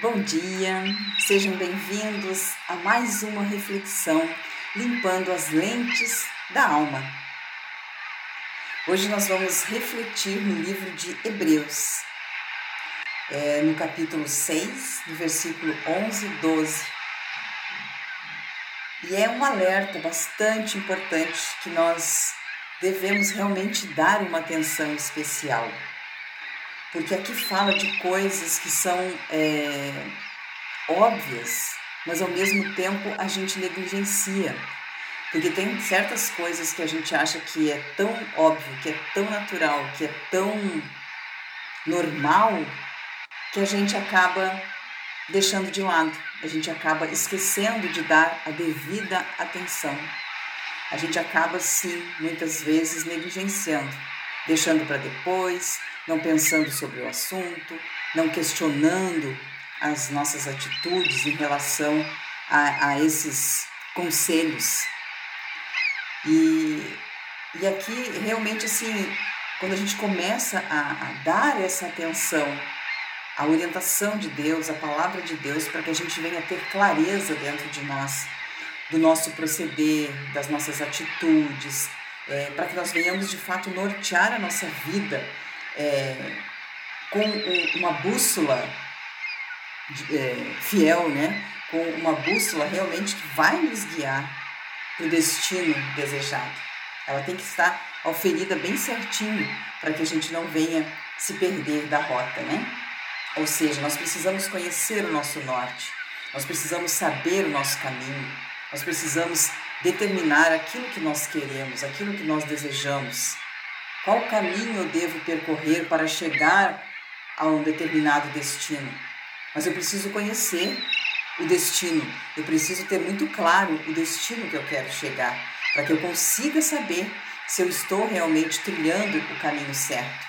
Bom dia, sejam bem-vindos a mais uma reflexão limpando as lentes da alma. Hoje nós vamos refletir no livro de Hebreus, é, no capítulo 6, no versículo 11 e 12. E é um alerta bastante importante que nós devemos realmente dar uma atenção especial porque aqui fala de coisas que são é, óbvias, mas ao mesmo tempo a gente negligencia. Porque tem certas coisas que a gente acha que é tão óbvio, que é tão natural, que é tão normal, que a gente acaba deixando de lado, a gente acaba esquecendo de dar a devida atenção. A gente acaba, sim, muitas vezes negligenciando, deixando para depois, não pensando sobre o assunto, não questionando as nossas atitudes em relação a, a esses conselhos. E, e aqui, realmente, assim, quando a gente começa a, a dar essa atenção à orientação de Deus, à palavra de Deus, para que a gente venha ter clareza dentro de nós, do nosso proceder, das nossas atitudes, é, para que nós venhamos de fato nortear a nossa vida é, com uma bússola é, fiel, né? com uma bússola realmente que vai nos guiar para o destino desejado. Ela tem que estar oferida bem certinho para que a gente não venha se perder da rota, né? Ou seja, nós precisamos conhecer o nosso norte, nós precisamos saber o nosso caminho, nós precisamos determinar aquilo que nós queremos, aquilo que nós desejamos. Qual caminho eu devo percorrer para chegar a um determinado destino? Mas eu preciso conhecer o destino, eu preciso ter muito claro o destino que eu quero chegar, para que eu consiga saber se eu estou realmente trilhando o caminho certo.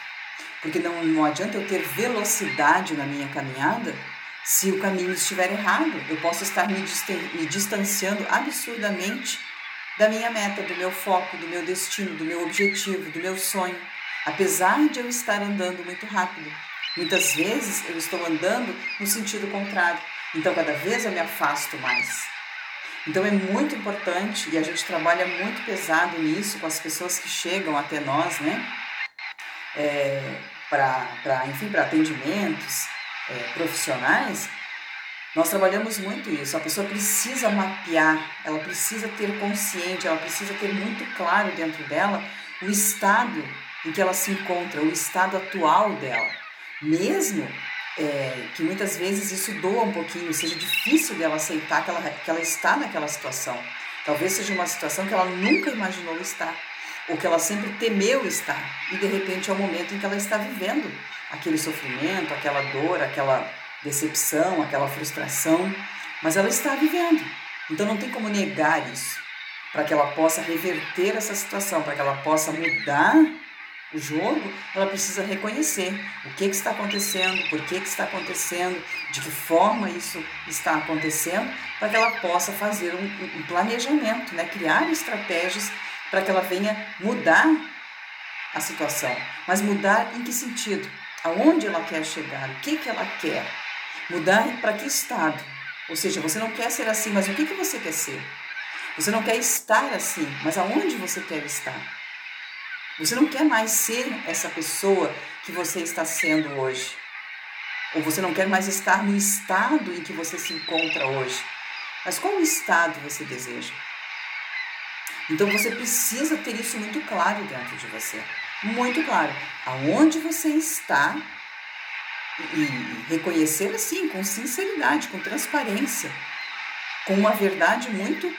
Porque não, não adianta eu ter velocidade na minha caminhada se o caminho estiver errado. Eu posso estar me, me distanciando absurdamente da minha meta, do meu foco, do meu destino, do meu objetivo, do meu sonho, apesar de eu estar andando muito rápido. Muitas vezes eu estou andando no sentido contrário, então cada vez eu me afasto mais. Então é muito importante e a gente trabalha muito pesado nisso com as pessoas que chegam até nós, né? É, para, enfim, para atendimentos é, profissionais, nós trabalhamos muito isso. A pessoa precisa mapear, ela precisa ter consciente, ela precisa ter muito claro dentro dela o estado em que ela se encontra, o estado atual dela. Mesmo é, que muitas vezes isso doa um pouquinho, seja difícil dela aceitar que ela, que ela está naquela situação. Talvez seja uma situação que ela nunca imaginou estar, ou que ela sempre temeu estar, e de repente é o momento em que ela está vivendo aquele sofrimento, aquela dor, aquela decepção, aquela frustração, mas ela está vivendo. Então não tem como negar isso, para que ela possa reverter essa situação, para que ela possa mudar o jogo, ela precisa reconhecer o que, que está acontecendo, por que, que está acontecendo, de que forma isso está acontecendo, para que ela possa fazer um, um planejamento, né? criar estratégias para que ela venha mudar a situação. Mas mudar em que sentido? Aonde ela quer chegar? O que, que ela quer? Mudar para que estado? Ou seja, você não quer ser assim, mas o que, que você quer ser? Você não quer estar assim, mas aonde você quer estar? Você não quer mais ser essa pessoa que você está sendo hoje. Ou você não quer mais estar no estado em que você se encontra hoje. Mas qual estado você deseja? Então você precisa ter isso muito claro dentro de você. Muito claro. Aonde você está e reconhecer assim, com sinceridade, com transparência, com uma verdade muito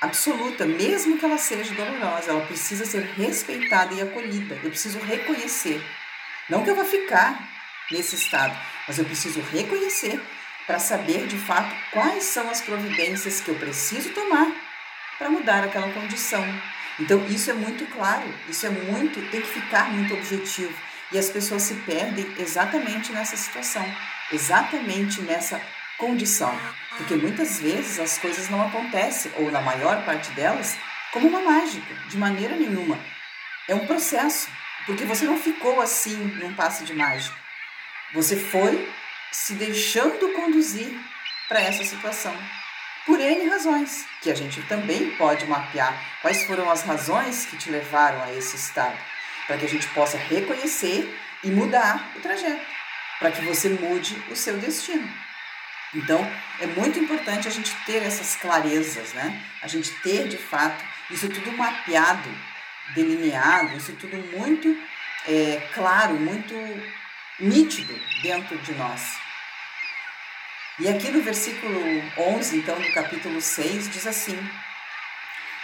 absoluta, mesmo que ela seja dolorosa, ela precisa ser respeitada e acolhida. Eu preciso reconhecer. Não que eu vá ficar nesse estado, mas eu preciso reconhecer para saber de fato quais são as providências que eu preciso tomar para mudar aquela condição. Então, isso é muito claro, isso é muito, tem que ficar muito objetivo. E as pessoas se perdem exatamente nessa situação, exatamente nessa condição. Porque muitas vezes as coisas não acontecem, ou na maior parte delas, como uma mágica, de maneira nenhuma. É um processo, porque você não ficou assim num passe de mágica. Você foi se deixando conduzir para essa situação. Por N razões, que a gente também pode mapear quais foram as razões que te levaram a esse estado, para que a gente possa reconhecer e mudar o trajeto, para que você mude o seu destino. Então, é muito importante a gente ter essas clarezas, né? A gente ter de fato isso tudo mapeado, delineado, isso tudo muito é, claro, muito nítido dentro de nós. E aqui no versículo 11, então, do capítulo 6, diz assim: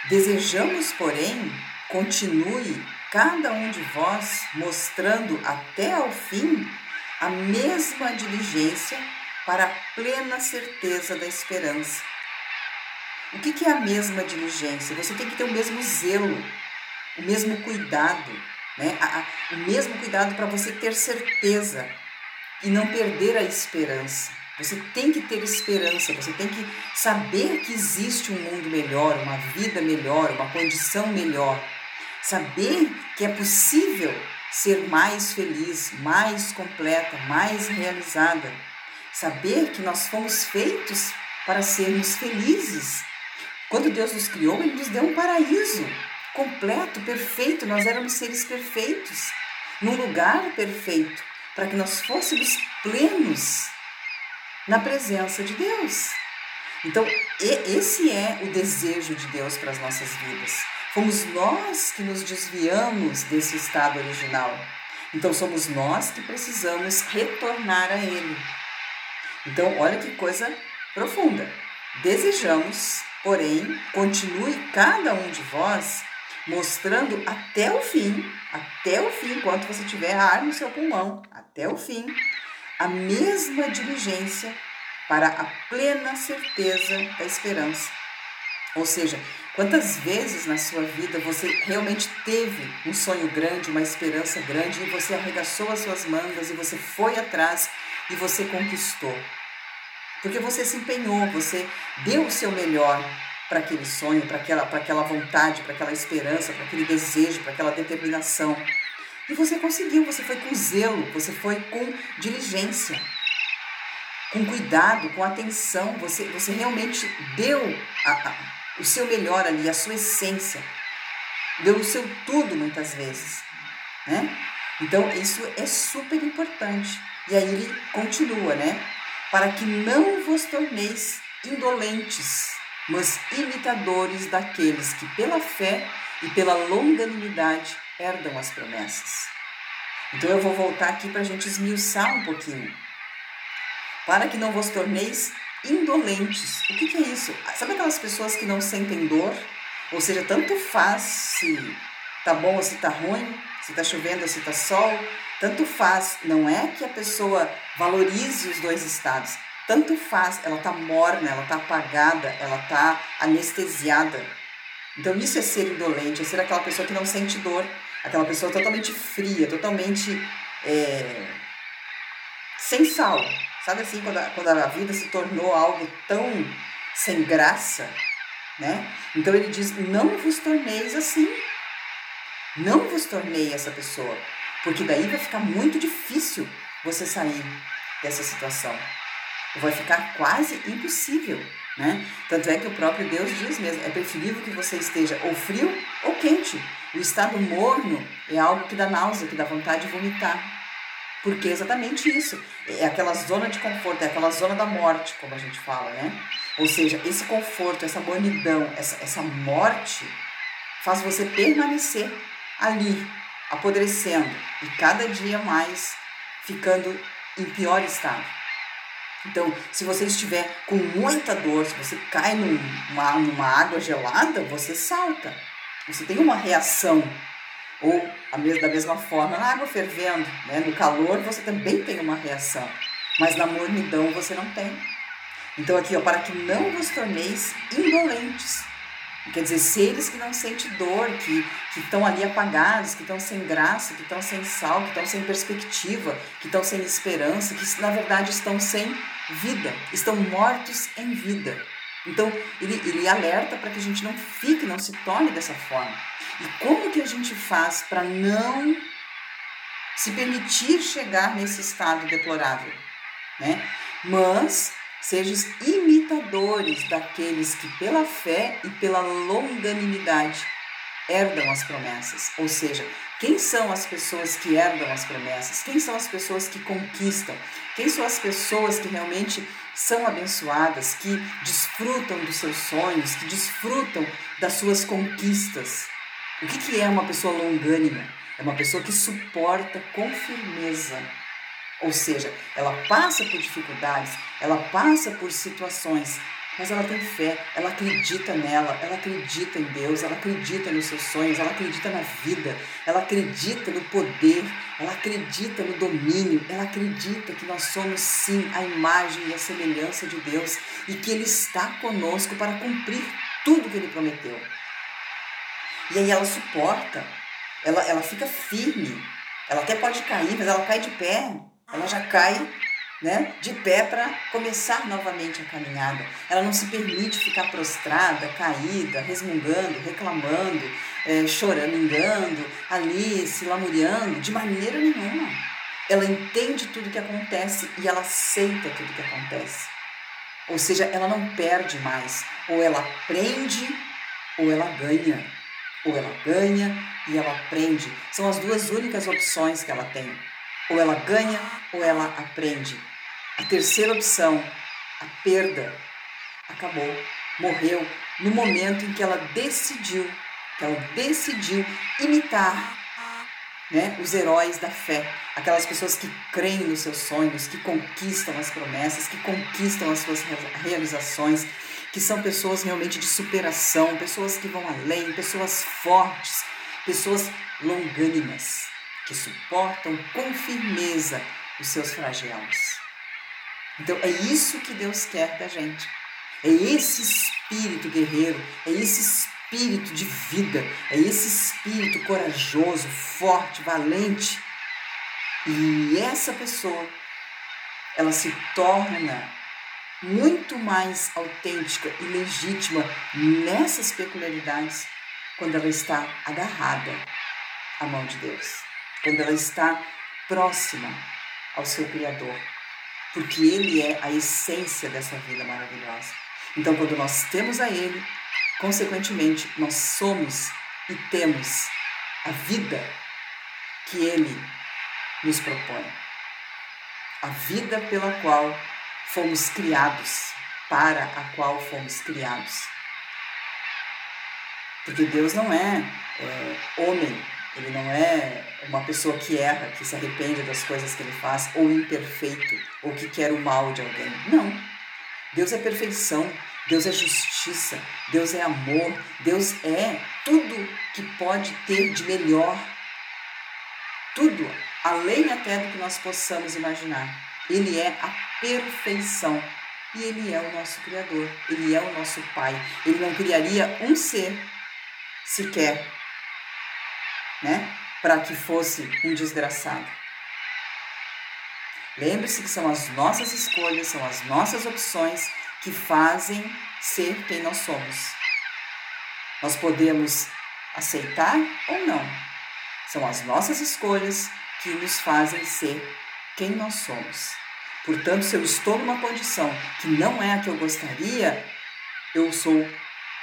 Desejamos, porém, continue cada um de vós mostrando até ao fim a mesma diligência para a plena certeza da esperança. O que é a mesma diligência? Você tem que ter o mesmo zelo, o mesmo cuidado, né? o mesmo cuidado para você ter certeza e não perder a esperança. Você tem que ter esperança, você tem que saber que existe um mundo melhor, uma vida melhor, uma condição melhor. Saber que é possível ser mais feliz, mais completa, mais realizada. Saber que nós fomos feitos para sermos felizes. Quando Deus nos criou, Ele nos deu um paraíso completo, perfeito. Nós éramos seres perfeitos, num lugar perfeito, para que nós fôssemos plenos na presença de Deus. Então, esse é o desejo de Deus para as nossas vidas. Fomos nós que nos desviamos desse estado original. Então, somos nós que precisamos retornar a Ele. Então, olha que coisa profunda. Desejamos, porém, continue cada um de vós mostrando até o fim, até o fim, enquanto você tiver ar no seu pulmão, até o fim, a mesma diligência para a plena certeza da esperança. Ou seja, quantas vezes na sua vida você realmente teve um sonho grande, uma esperança grande e você arregaçou as suas mangas e você foi atrás e você conquistou? Porque você se empenhou, você deu o seu melhor para aquele sonho, para aquela, para aquela vontade, para aquela esperança, para aquele desejo, para aquela determinação. E você conseguiu, você foi com zelo, você foi com diligência, com cuidado, com atenção, você, você realmente deu a, a, o seu melhor ali, a sua essência, deu o seu tudo muitas vezes, né? Então isso é super importante. E aí ele continua, né? Para que não vos torneis indolentes, mas imitadores daqueles que pela fé e pela longanimidade herdam as promessas. Então eu vou voltar aqui para a gente esmiuçar um pouquinho. Para que não vos torneis indolentes. O que, que é isso? Sabe aquelas pessoas que não sentem dor? Ou seja, tanto faz se tá bom ou se tá ruim, se tá chovendo ou se tá sol, tanto faz. Não é que a pessoa valorize os dois estados. Tanto faz, ela tá morna, ela tá apagada, ela tá anestesiada. Então isso é ser indolente, é ser aquela pessoa que não sente dor, aquela pessoa totalmente fria, totalmente é, sem sal. Sabe assim, quando a, quando a vida se tornou algo tão sem graça, né? Então ele diz: não vos torneis assim. Não vos tornei essa pessoa, porque daí vai ficar muito difícil você sair dessa situação. Vai ficar quase impossível, né? Tanto é que o próprio Deus diz mesmo: é preferível que você esteja ou frio ou quente. O estado morno é algo que dá náusea, que dá vontade de vomitar. Porque é exatamente isso. É aquela zona de conforto, é aquela zona da morte, como a gente fala, né? Ou seja, esse conforto, essa mornidão, essa, essa morte faz você permanecer ali, apodrecendo e cada dia mais ficando em pior estado. Então, se você estiver com muita dor, se você cai numa, numa água gelada, você salta. Você tem uma reação. Ou da mesma forma, na água fervendo, né? no calor, você também tem uma reação. Mas na mornidão você não tem. Então aqui, ó, para que não vos torneis indolentes. Quer dizer, seres que não sentem dor, que estão ali apagados, que estão sem graça, que estão sem sal, que estão sem perspectiva, que estão sem esperança, que na verdade estão sem vida, estão mortos em vida. Então, ele, ele alerta para que a gente não fique, não se torne dessa forma. E como que a gente faz para não se permitir chegar nesse estado deplorável? né? Mas sejam imitadores daqueles que pela fé e pela longanimidade herdam as promessas. Ou seja, quem são as pessoas que herdam as promessas? Quem são as pessoas que conquistam? Quem são as pessoas que realmente são abençoadas, que desfrutam dos seus sonhos, que desfrutam das suas conquistas? O que, que é uma pessoa longânima? É uma pessoa que suporta com firmeza ou seja, ela passa por dificuldades, ela passa por situações, mas ela tem fé, ela acredita nela, ela acredita em Deus, ela acredita nos seus sonhos, ela acredita na vida, ela acredita no poder, ela acredita no domínio, ela acredita que nós somos sim a imagem e a semelhança de Deus e que Ele está conosco para cumprir tudo que Ele prometeu. E aí ela suporta, ela, ela fica firme, ela até pode cair, mas ela cai de pé, ela já cai né, de pé para começar novamente a caminhada. Ela não se permite ficar prostrada, caída, resmungando, reclamando, é, choramingando, ali, se lamuriando, de maneira nenhuma. Ela entende tudo que acontece e ela aceita tudo que acontece. Ou seja, ela não perde mais. Ou ela aprende ou ela ganha. Ou ela ganha e ela aprende. São as duas únicas opções que ela tem. Ou ela ganha ou ela aprende. A terceira opção, a perda, acabou, morreu no momento em que ela decidiu, que ela decidiu imitar né, os heróis da fé, aquelas pessoas que creem nos seus sonhos, que conquistam as promessas, que conquistam as suas realizações, que são pessoas realmente de superação, pessoas que vão além, pessoas fortes, pessoas longânimas que suportam com firmeza os seus flagelos. Então é isso que Deus quer da gente. É esse espírito guerreiro, é esse espírito de vida, é esse espírito corajoso, forte, valente. E essa pessoa, ela se torna muito mais autêntica e legítima nessas peculiaridades quando ela está agarrada à mão de Deus quando ela está próxima ao seu Criador, porque Ele é a essência dessa vida maravilhosa. Então, quando nós temos a Ele, consequentemente, nós somos e temos a vida que Ele nos propõe. A vida pela qual fomos criados, para a qual fomos criados. Porque Deus não é, é homem ele não é uma pessoa que erra, que se arrepende das coisas que ele faz, ou imperfeito, ou que quer o mal de alguém. Não. Deus é perfeição, Deus é justiça, Deus é amor, Deus é tudo que pode ter de melhor. Tudo, além até do que nós possamos imaginar. Ele é a perfeição. E Ele é o nosso Criador, Ele é o nosso Pai. Ele não criaria um ser sequer né? Para que fosse um desgraçado. Lembre-se que são as nossas escolhas, são as nossas opções que fazem ser quem nós somos. Nós podemos aceitar ou não. São as nossas escolhas que nos fazem ser quem nós somos. Portanto, se eu estou numa condição que não é a que eu gostaria, eu sou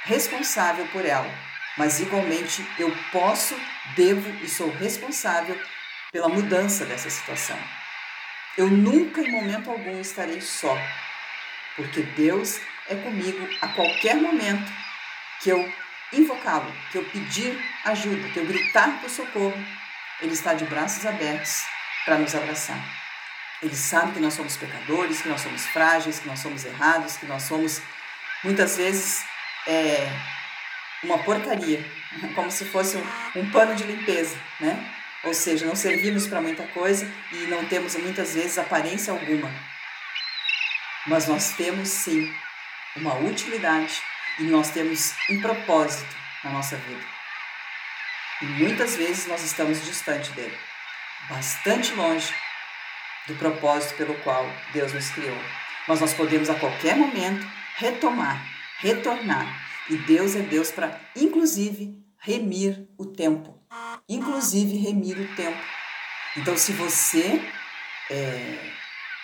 responsável por ela mas igualmente eu posso, devo e sou responsável pela mudança dessa situação. Eu nunca, em momento algum, estarei só, porque Deus é comigo a qualquer momento que eu invocá-lo, que eu pedir ajuda, que eu gritar por socorro, Ele está de braços abertos para nos abraçar. Ele sabe que nós somos pecadores, que nós somos frágeis, que nós somos errados, que nós somos muitas vezes é, uma porcaria, como se fosse um, um pano de limpeza, né? Ou seja, não servimos para muita coisa e não temos muitas vezes aparência alguma. Mas nós temos sim uma utilidade e nós temos um propósito na nossa vida. E muitas vezes nós estamos distante dele, bastante longe do propósito pelo qual Deus nos criou. Mas nós podemos a qualquer momento retomar, retornar e Deus é Deus para, inclusive, remir o tempo. Inclusive, remir o tempo. Então, se você é,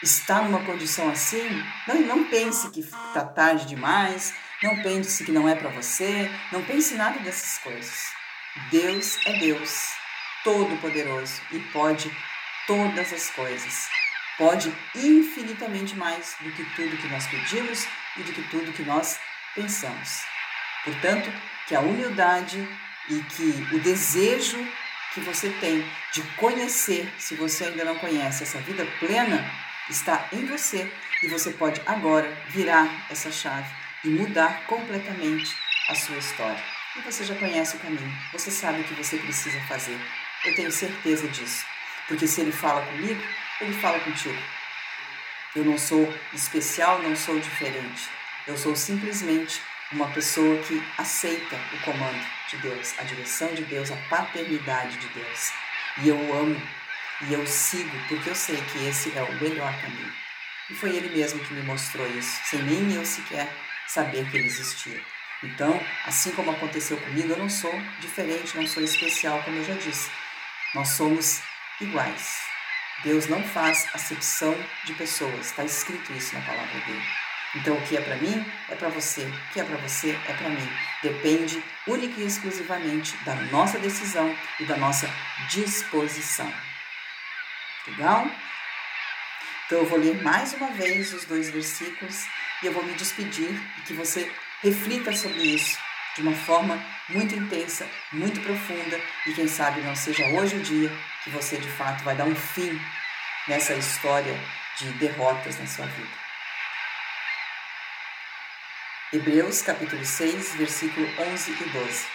está numa condição assim, não, não pense que está tarde demais, não pense que não é para você, não pense nada dessas coisas. Deus é Deus, todo-poderoso e pode todas as coisas. Pode infinitamente mais do que tudo que nós pedimos e do que tudo que nós pensamos. Portanto, que a humildade e que o desejo que você tem de conhecer, se você ainda não conhece essa vida plena, está em você e você pode agora virar essa chave e mudar completamente a sua história. E você já conhece o caminho, você sabe o que você precisa fazer. Eu tenho certeza disso, porque se ele fala comigo, ele fala contigo. Eu não sou especial, não sou diferente. Eu sou simplesmente uma pessoa que aceita o comando de Deus, a direção de Deus, a paternidade de Deus. E eu amo e eu sigo porque eu sei que esse é o melhor caminho. E foi ele mesmo que me mostrou isso, sem nem eu sequer saber que ele existia. Então, assim como aconteceu comigo, eu não sou diferente, não sou especial, como eu já disse. Nós somos iguais. Deus não faz acepção de pessoas, está escrito isso na palavra dele. Então, o que é para mim é para você, o que é para você é para mim. Depende única e exclusivamente da nossa decisão e da nossa disposição. Legal? Então, eu vou ler mais uma vez os dois versículos e eu vou me despedir e que você reflita sobre isso de uma forma muito intensa, muito profunda e quem sabe não seja hoje o dia que você de fato vai dar um fim nessa história de derrotas na sua vida. Hebreus capítulo 6, versículo 11 e 12.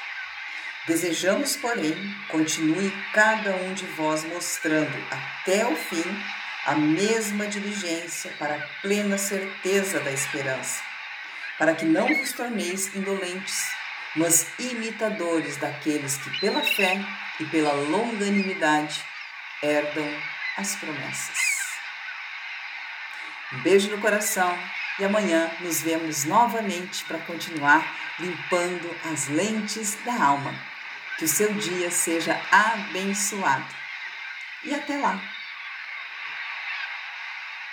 Desejamos, porém, continue cada um de vós mostrando até o fim a mesma diligência para a plena certeza da esperança, para que não vos torneis indolentes, mas imitadores daqueles que pela fé e pela longanimidade herdam as promessas. Um beijo no coração e amanhã nos vemos novamente para continuar limpando as lentes da alma. Que o seu dia seja abençoado. E até lá!